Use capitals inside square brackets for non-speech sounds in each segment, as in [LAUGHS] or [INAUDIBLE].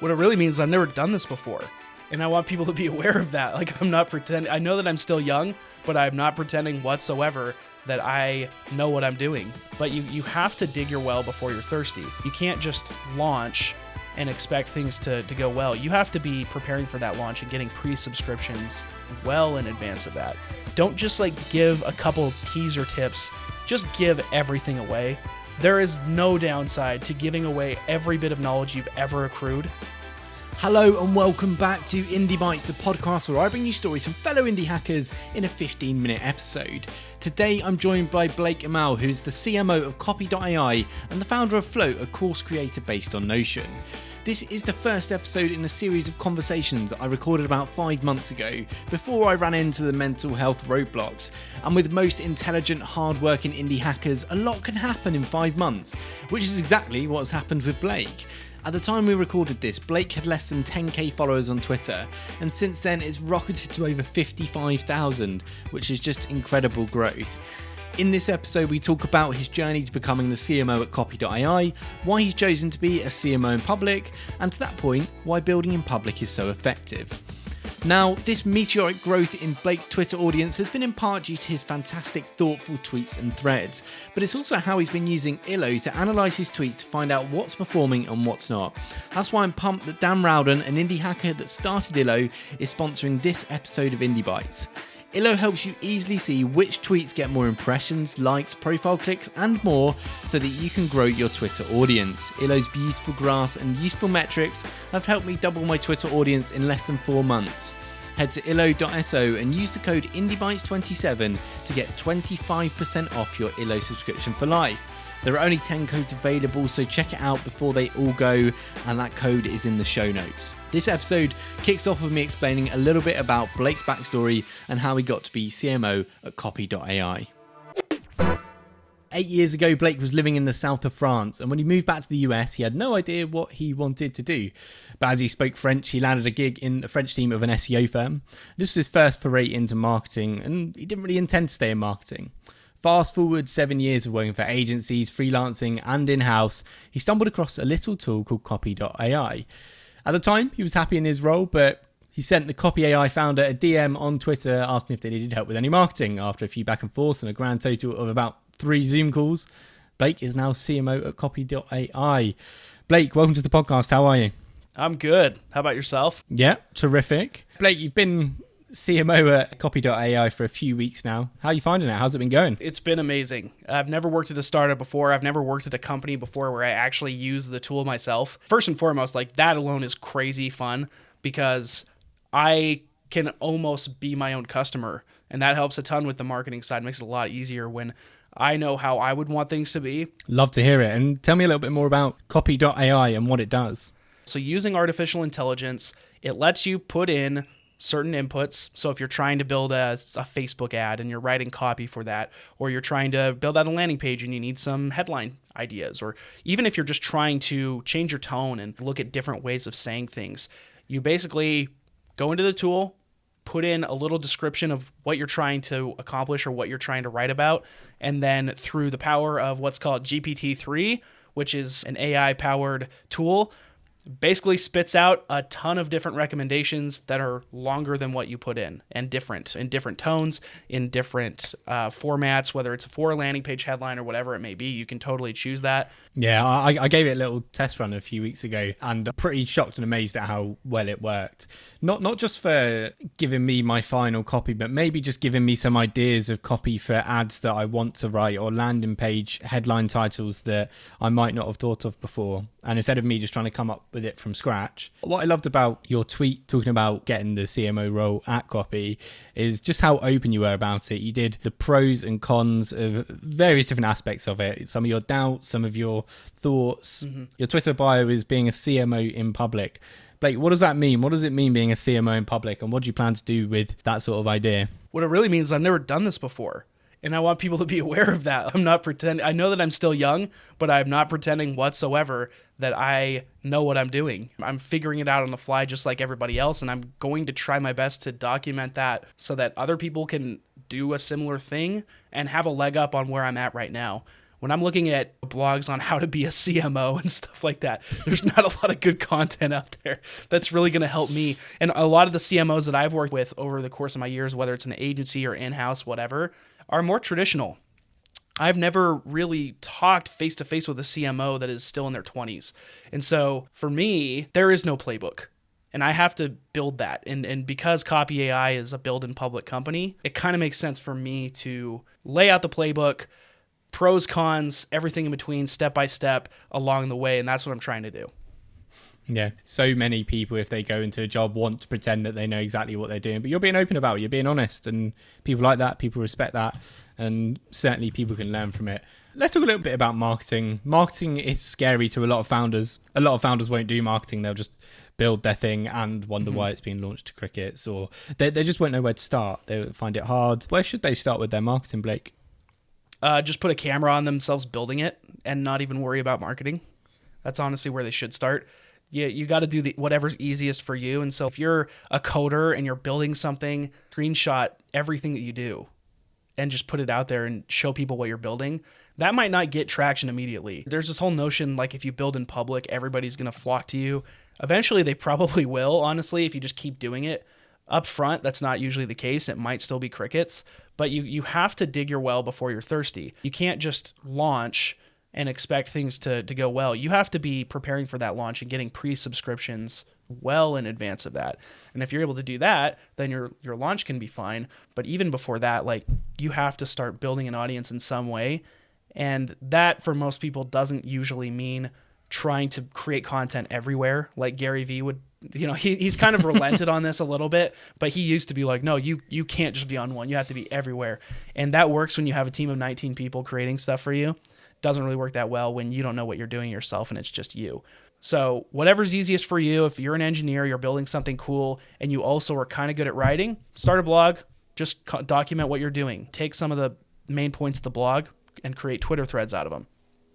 What it really means is I've never done this before. And I want people to be [LAUGHS] aware of that. Like, I'm not pretending. I know that I'm still young, but I'm not pretending whatsoever that I know what I'm doing. But you, you have to dig your well before you're thirsty. You can't just launch and expect things to, to go well. You have to be preparing for that launch and getting pre subscriptions well in advance of that. Don't just like give a couple teaser tips, just give everything away. There is no downside to giving away every bit of knowledge you've ever accrued. Hello and welcome back to Indie Bites, the podcast where I bring you stories from fellow indie hackers in a 15 minute episode. Today I'm joined by Blake Emal, who's the CMO of Copy.ai and the founder of Float, a course creator based on Notion. This is the first episode in a series of conversations I recorded about five months ago, before I ran into the mental health roadblocks. And with most intelligent, hard-working indie hackers, a lot can happen in five months, which is exactly what's happened with Blake. At the time we recorded this, Blake had less than 10k followers on Twitter, and since then it's rocketed to over 55,000, which is just incredible growth. In this episode, we talk about his journey to becoming the CMO at Copy.ai, why he's chosen to be a CMO in public, and to that point, why building in public is so effective. Now, this meteoric growth in Blake's Twitter audience has been in part due to his fantastic, thoughtful tweets and threads, but it's also how he's been using Ilo to analyse his tweets to find out what's performing and what's not. That's why I'm pumped that Dan Rowden, an indie hacker that started Ilo, is sponsoring this episode of Indie Bites. Ilo helps you easily see which tweets get more impressions, likes, profile clicks, and more so that you can grow your Twitter audience. Ilo's beautiful graphs and useful metrics have helped me double my Twitter audience in less than four months. Head to ilo.so and use the code IndieBites27 to get 25% off your Ilo subscription for life. There are only 10 codes available, so check it out before they all go, and that code is in the show notes. This episode kicks off with me explaining a little bit about Blake's backstory and how he got to be CMO at Copy.ai. Eight years ago, Blake was living in the south of France, and when he moved back to the US, he had no idea what he wanted to do. But as he spoke French, he landed a gig in the French team of an SEO firm. This was his first foray into marketing, and he didn't really intend to stay in marketing. Fast forward seven years of working for agencies, freelancing, and in house, he stumbled across a little tool called Copy.ai. At the time, he was happy in his role, but he sent the Copy AI founder a DM on Twitter asking if they needed help with any marketing. After a few back and forths and a grand total of about three Zoom calls, Blake is now CMO at Copy.ai. Blake, welcome to the podcast. How are you? I'm good. How about yourself? Yeah, terrific. Blake, you've been CMO at Copy.ai for a few weeks now. How are you finding it? How's it been going? It's been amazing. I've never worked at a startup before. I've never worked at a company before where I actually use the tool myself. First and foremost, like that alone is crazy fun because I can almost be my own customer. And that helps a ton with the marketing side. It makes it a lot easier when I know how I would want things to be. Love to hear it. And tell me a little bit more about Copy.ai and what it does. So, using artificial intelligence, it lets you put in certain inputs. So if you're trying to build a, a, Facebook ad and you're writing copy for that, or you're trying to build out a landing page and you need some headline ideas, or even if you're just trying to change your tone and look at different ways of saying things, you basically go into the tool, put in a little description of what you're trying to accomplish or what you're trying to write about, and then through the power of what's called GPT-3, which is an AI powered tool, basically spits out a ton of different recommendations that are longer than what you put in and different in different tones in different uh, formats whether it's a for landing page headline or whatever it may be you can totally choose that. Yeah I, I gave it a little test run a few weeks ago and I'm pretty shocked and amazed at how well it worked. Not not just for giving me my final copy but maybe just giving me some ideas of copy for ads that i want to write or landing page headline titles that i might not have thought of before and instead of me just trying to come up with it from scratch. What I loved about your tweet talking about getting the CMO role at Copy is just how open you were about it. You did the pros and cons of various different aspects of it, some of your doubts, some of your thoughts. Mm-hmm. Your Twitter bio is being a CMO in public. Blake, what does that mean? What does it mean being a CMO in public? And what do you plan to do with that sort of idea? What it really means is I've never done this before and I want people to be [LAUGHS] aware of that. I'm not pretending. I know that I'm still young, but I'm not pretending whatsoever that I know what I'm doing. I'm figuring it out on the fly just like everybody else, and I'm going to try my best to document that so that other people can do a similar thing and have a leg up on where I'm at right now. when I'm looking at blogs on how to be a CMO [LAUGHS] and stuff like that, there's not a lot of good content out there that's really going to help me. And a lot of the CMOs that I've worked with over the course of my years, whether it's an agency or in house, whatever, are more traditional. I've never really talked face to face with a CMO that is still in their 20s. And so for me, there is no playbook. And I have to build that. And, and because Copy AI is a build in public company, it kind of makes sense for me to lay out the playbook, pros, cons, everything in between, step by step along the way. And that's what I'm trying to do. Yeah, so many people, if they go into a job, want to pretend that they know exactly what they're doing, but you're being open about it, you're being honest, and people like that, people respect that, and certainly people can learn from it. Let's talk a little bit about marketing. Marketing is scary to a lot of founders. A lot of founders won't do marketing, they'll just build their thing and wonder mm-hmm. why it's being launched to crickets, or they, they just won't know where to start. They find it hard. Where should they start with their marketing, Blake? Uh, just put a camera on themselves building it and not even worry about marketing. That's honestly where they should start. You, you got to do the whatever's easiest for you. And so if you're a coder and you're building something, screenshot everything that you do and just put it out there and show people what you're building. That might not get traction immediately. There's this whole notion like if you build in public, everybody's going to flock to you. Eventually, they probably [LAUGHS] will, honestly, if you just keep doing it up front that's not usually the case it might still be crickets but you you have to dig your well before you're thirsty you can't just launch and expect things to, to go well you have to be preparing for that launch and getting pre-subscriptions well in advance of that. And if you're able to do that then your your launch can be fine. But even before that like you have to start building an audience in some way. And that for most people doesn't usually mean trying to create content everywhere like Gary Vee would you know he, he's kind of [LAUGHS] relented on this a little bit but he used to be like no you you can't just be on one. You have to be everywhere. And that works when you have a team of 19 people creating stuff for you doesn't really work that well when you don't know what you're doing yourself and it's just you so whatever's easiest for you if you're an engineer you're building something cool and you also are kind of good at writing start a blog just document what you're doing take some of the main points of the blog and create twitter threads out of them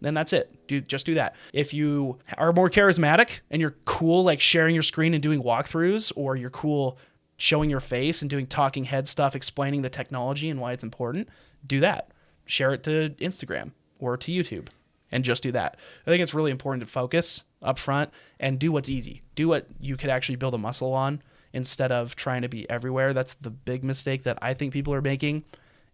then that's it. Do just do that. If you are more charismatic and you're cool like sharing your screen and doing walkthroughs or you're cool showing your face and doing talking head stuff explaining the technology and why it's important, do that. Share it to Instagram or to YouTube and just do that. I think it's really important to focus up front and do what's easy. Do what you could actually build a muscle on instead of trying to be everywhere. That's the big mistake that I think people are making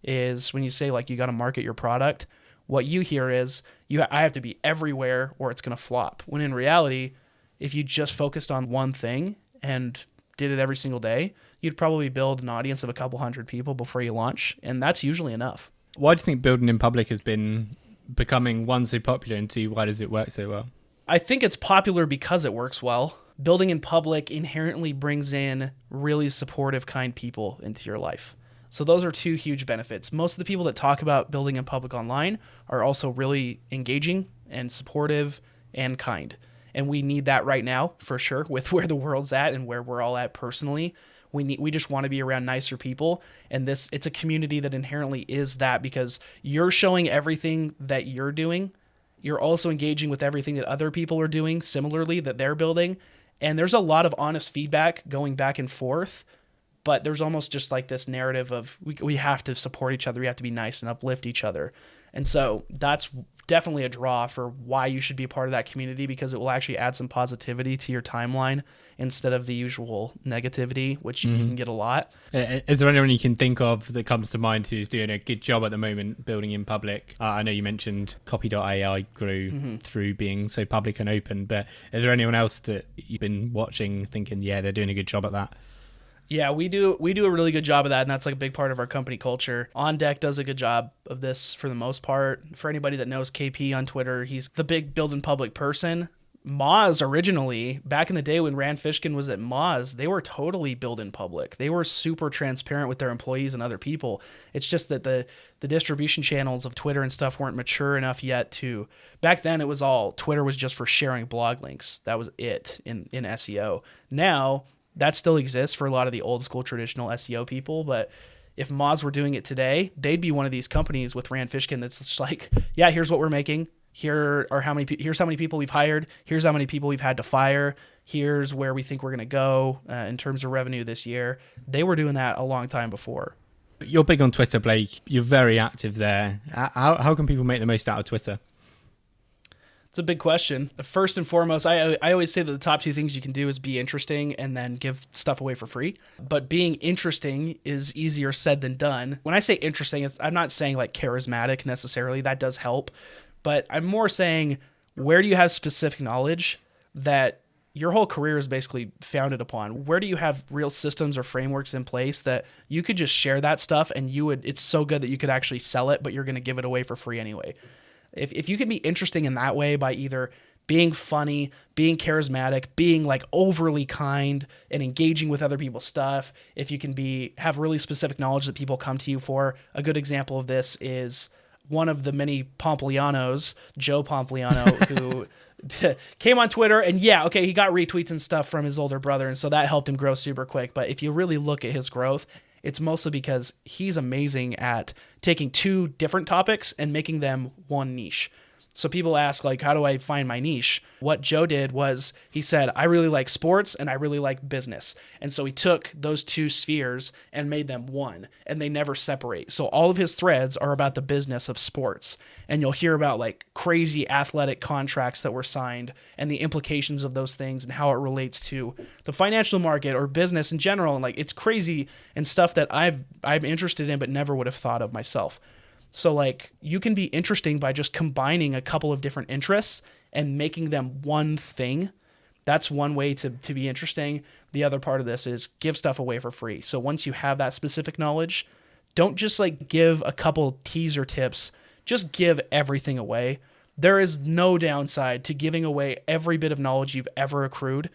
is when you say like you got to market your product what you hear is you ha- I have to be everywhere or it's going to flop. When in reality, if you just focused on one thing and did it every single day, you'd probably build an audience of a couple hundred people before you launch, and that's usually enough. Why do you think building in public has been becoming one so popular and two why does it work so well? I think it's popular because it works well. Building in public inherently brings in really supportive, kind people into your life. So those are two huge benefits. Most of the people that talk about building in public online are also really engaging and supportive and kind. And we need that right now for sure with [LAUGHS] where the world's at and where we're all at personally. We need we just want to be around nicer people. And this it's a community that inherently is that because you're showing everything that you're doing. You're also engaging with everything that other people are doing similarly that they're building. And there's a lot of honest feedback going back and forth but there's almost just like this narrative of we, we have to support each other. We have to be nice and uplift each other. And so that's definitely a draw for why you should be part of that community because it will actually add some positivity to your timeline instead of the usual negativity which mm-hmm. you can get a lot is there anyone you can think of that comes to mind who's doing a good job at the moment building in public uh, i know you mentioned copy.ai grew mm-hmm. through being so public and open but is there anyone else that you've been watching thinking yeah they're doing a good job at that yeah, we do we do a really good job of that, and that's like a big part of our company culture. On Deck does a good job of this for the most part. For anybody that knows KP on Twitter, he's the big build in public person. Moz originally, back in the day when Rand Fishkin was at Moz, they were totally build in public. They were super transparent with their employees and other people. It's just that the the distribution channels of Twitter and stuff weren't mature enough yet to back then it was all Twitter was just for sharing blog links. That was it in, in SEO. Now that still exists for a lot of the old school traditional SEO people, but if Moz were doing it today, they'd be one of these companies with Rand Fishkin that's just like, yeah, here's what we're making. Here are how many. Here's how many people we've hired. Here's how many people we've had to fire. Here's where we think we're going to go uh, in terms of revenue this year. They were doing that a long time before. You're big on Twitter, Blake. You're very active there. How, how can people make the most out of Twitter? It's a big question. First and foremost, I I always say that the top two things you can do is be interesting and then give stuff away for free. But being interesting is easier said than done. When I say interesting, I'm not saying like charismatic necessarily. That does help, but I'm more saying where do you have specific knowledge that your whole career is basically founded upon where do you have real systems or frameworks in place that you could just share that stuff and you would it's so good that you could actually sell it but you're going to give it away for free anyway if, if you can be interesting in that way by either being funny, being charismatic, being like overly kind and engaging with other people's stuff, if you can be have really specific knowledge that people come to you for. A good example of this is one of the many Pomplianos, Joe Pompliano, [LAUGHS] who [LAUGHS] came on Twitter and yeah, okay, he got retweets and stuff from his older brother, and so that helped him grow super quick. But if you really look at his growth, it's mostly because he's amazing at taking two different topics and making them one niche. So people ask like how do I find my niche? What Joe did was he said I really like sports and I really like business. And so he took those two spheres and made them one and they never separate. So all of his threads are about the business of sports. And you'll hear about like crazy athletic contracts that were signed and the implications of those things and how it relates to the financial market or business in general and like it's crazy and stuff that I've I'm interested in but never would have thought of myself. So like you can be interesting by just combining a couple of different interests and making them one thing. That's one way to to be interesting. The other part of this is give stuff away for free. So once you have that specific knowledge, don't just like give a couple teaser tips, just give everything away. There is no downside to giving away every bit of knowledge you've ever accrued.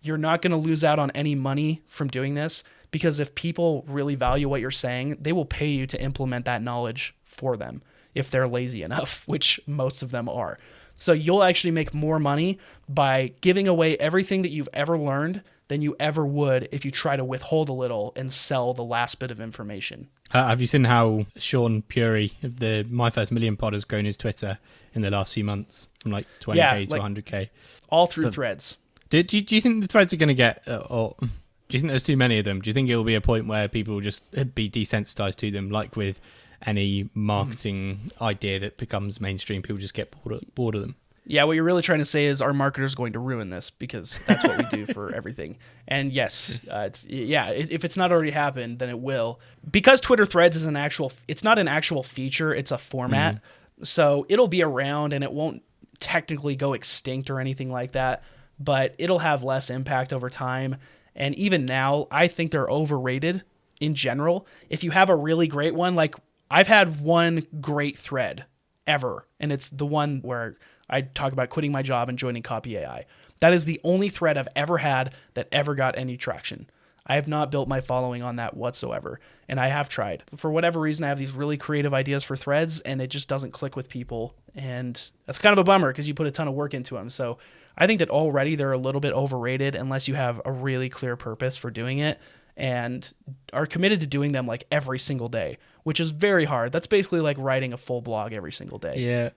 You're not going to lose out on any money from doing this because if people really value what you're saying, they will pay you to implement that knowledge for them if they're lazy [LAUGHS] enough, which most of them are. So you'll actually make more money by giving away everything that you've ever learned than you ever would if you try to withhold a little and sell the last bit of information. Uh, have you seen how Shaan Puri of the My First Million Pod has grown his Twitter in the last few months from like 20k yeah, to like 100k? All through threads. Do, do, do, you think the threads are going to get, uh, or do you think there's too many of them? Do you think it will be a point where people will just be desensitized to them, like with any marketing mm. idea that becomes mainstream. People just get bored of, bored of them. Yeah, what you're really trying to say is our marketer's going to ruin this because that's what we do for [LAUGHS] everything. And yes, uh, it's yeah, if it's not already happened, then it will. Because Twitter Threads is an actual, it's not an actual feature; it's a format. Mm. So it'll be around, and it won't technically go extinct or anything like that. But it'll have less impact over time. And even now, I think they're overrated in general. If you have a really great one, like I've had one great thread ever, and it's the one where I talk about quitting my job and joining Copy AI. That is the only thread I've ever had that ever got any traction. I have not built my following on that whatsoever, and I have tried. For whatever reason, I have these really creative ideas for threads, and it just doesn't click with people, and that's kind of a bummer because you put a ton of work into them. So I think that already they're a little bit overrated unless you have a really clear purpose for doing it and are committed to doing them like every single day, which is very hard. That's basically like writing a full blog every single day. Yeah.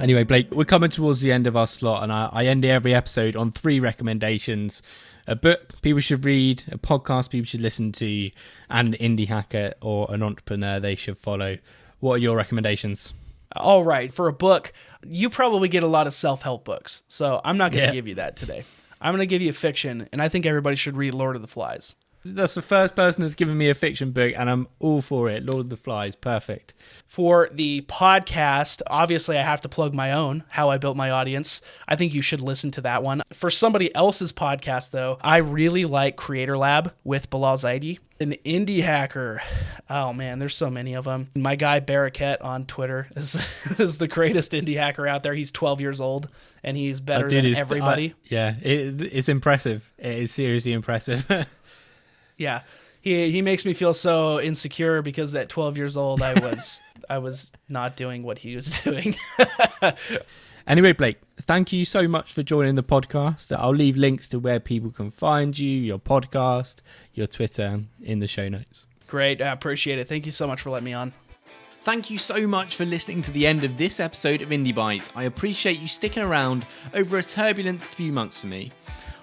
Anyway, Blake, we're coming towards the end of our slot, and I, I end every episode on three recommendations a book people should read, a podcast people should listen to, and an indie hacker or an entrepreneur they should follow. What are your recommendations? All right, for a book, you probably get a lot of self help books, so I'm not going to yeah. give you that today. I'm going to give you a fiction, and I think everybody should read Lord of the Flies. That's the first person that's given me a fiction book, and I'm all for it. Lord of the Flies, perfect. For the podcast, obviously, I have to plug my own, How I Built My Audience. I think you should listen to that one. For somebody else's podcast, though, I really like Creator Lab with Bilal Zaidi. An indie hacker. Oh man, there's so many of them. My guy Baraket on Twitter [LAUGHS] is, is the greatest indie hacker out there. He's 12 years old and he's better than everybody. yeah, it, it's impressive. It is seriously impressive. [LAUGHS] yeah, he he makes me feel so insecure because at 12 years old I was [LAUGHS] I was not doing what he was [LAUGHS] doing. anyway, Blake, thank you so much for joining the podcast. I'll leave links to where people can find you, your podcast, your Twitter in the show notes. Great, I appreciate it. Thank you so much for letting me on. Thank you so much for listening to the end of this episode of Indie Bites. I appreciate you sticking around over a turbulent few months for me.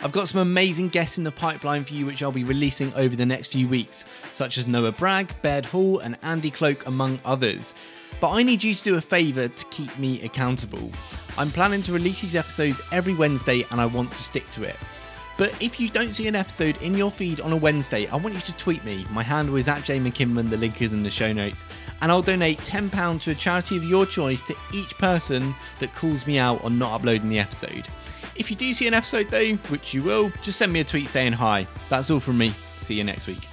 I've got some amazing guests in the pipeline for you, which I'll be releasing over the next few weeks, such as Noah Bragg, Baird Hall, and Andy Cloak, among others. But I need you to do a favour to keep me accountable. I'm planning to release these episodes every Wednesday and I want to stick to it. But if you don't see an episode in your feed on a Wednesday, I want you to tweet me. My handle is at Jay McKinven, the link is in the show notes. And I'll donate £10 to a charity of your choice to each person that calls me out on not uploading the episode. If you do see an episode though, which you will, just send me a tweet saying hi. That's all from me. See you next week.